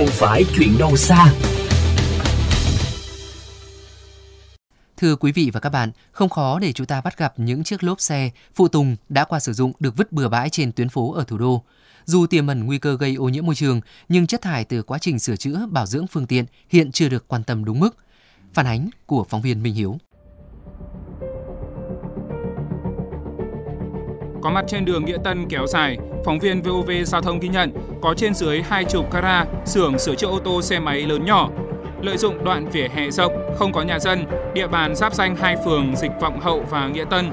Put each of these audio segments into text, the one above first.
không phải chuyện đâu xa. Thưa quý vị và các bạn, không khó để chúng ta bắt gặp những chiếc lốp xe phụ tùng đã qua sử dụng được vứt bừa bãi trên tuyến phố ở thủ đô. Dù tiềm ẩn nguy cơ gây ô nhiễm môi trường, nhưng chất thải từ quá trình sửa chữa, bảo dưỡng phương tiện hiện chưa được quan tâm đúng mức. Phản ánh của phóng viên Minh Hiếu. Có mặt trên đường Nghĩa Tân kéo dài, phóng viên VOV Giao thông ghi nhận có trên dưới hai chục gara xưởng sửa chữa ô tô xe máy lớn nhỏ. Lợi dụng đoạn vỉa hè rộng, không có nhà dân, địa bàn giáp danh hai phường Dịch Vọng Hậu và Nghĩa Tân.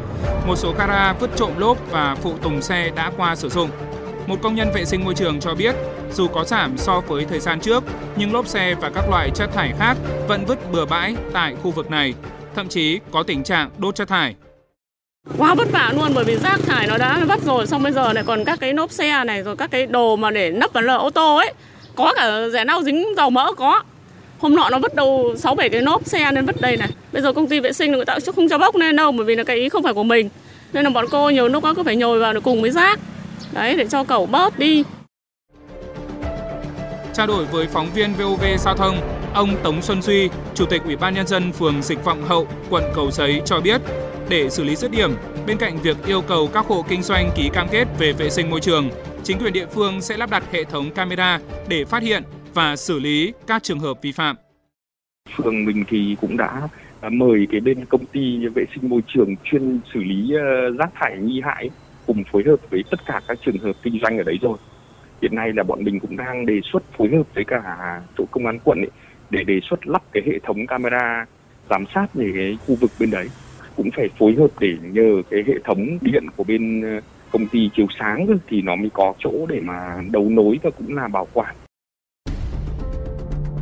Một số gara vứt trộm lốp và phụ tùng xe đã qua sử dụng. Một công nhân vệ sinh môi trường cho biết, dù có giảm so với thời gian trước, nhưng lốp xe và các loại chất thải khác vẫn vứt bừa bãi tại khu vực này. Thậm chí có tình trạng đốt chất thải quá vất vả luôn bởi vì rác thải nó đã vất rồi xong bây giờ lại còn các cái nốp xe này rồi các cái đồ mà để nấp vào lờ ô tô ấy. Có cả rẻ nao dính dầu mỡ có. Hôm nọ nó vứt đầu sáu bảy cái nốp xe nên vứt đây này. Bây giờ công ty vệ sinh người ta không cho bốc lên đâu bởi vì là cái ý không phải của mình. Nên là bọn cô nhiều lúc có phải nhồi vào cùng với rác. Đấy để cho cẩu bớt đi. Trao đổi với phóng viên VOV Giao thông, ông Tống Xuân Duy, Chủ tịch Ủy ban Nhân dân phường Dịch Vọng Hậu, quận Cầu Giấy cho biết, để xử lý dứt điểm, bên cạnh việc yêu cầu các hộ kinh doanh ký cam kết về vệ sinh môi trường, chính quyền địa phương sẽ lắp đặt hệ thống camera để phát hiện và xử lý các trường hợp vi phạm. Phường mình thì cũng đã mời cái bên công ty vệ sinh môi trường chuyên xử lý ờ, rác thải nghi hại cùng phối hợp với tất cả các trường hợp kinh doanh ở đấy rồi. Hiện nay là bọn mình cũng đang đề xuất phối hợp với cả chỗ công an quận ấy, để đề xuất lắp cái hệ thống camera giám sát về cái khu vực bên đấy cũng phải phối hợp để nhờ cái hệ thống điện của bên ờ, công ty chiếu sáng thì nó mới có chỗ để mà đấu nối và cũng là bảo quản.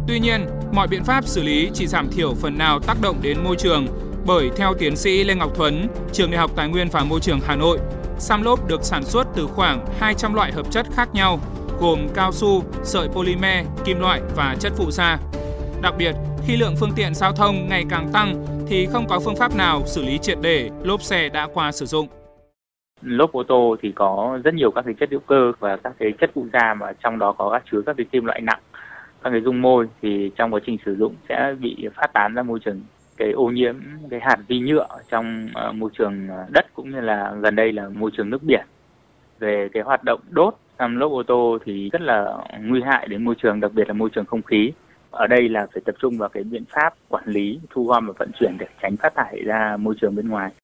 Tuy nhiên, mọi biện pháp xử lý chỉ giảm thiểu phần nào tác động đến môi trường bởi theo tiến sĩ Lê Ngọc Thuấn, Trường Đại học Tài nguyên và Môi trường Hà Nội, Sam lốp được sản xuất từ khoảng 200 loại hợp chất khác nhau, gồm cao su, sợi polymer, kim loại và chất phụ gia. Đặc biệt, khi lượng phương tiện giao thông ngày càng tăng thì không có phương pháp nào xử lý triệt để lốp xe đã qua sử dụng. Lốp ô tô thì có rất nhiều các cái chất hữu cơ và các cái chất phụ gia mà trong đó có các chứa các cái kim loại nặng. Các cái dung môi thì trong quá trình sử dụng sẽ bị phát tán ra môi trường cái ô nhiễm cái hạt vi nhựa trong ờ, môi trường ờ, đất cũng như là gần đây là môi trường nước biển. Về cái hoạt động đốt trong lốp ô tô thì rất là nguy hại đến môi trường, đặc biệt là môi trường không khí ở đây là phải tập trung vào cái biện pháp quản lý, thu gom và vận chuyển để tránh phát thải ra môi trường bên ngoài.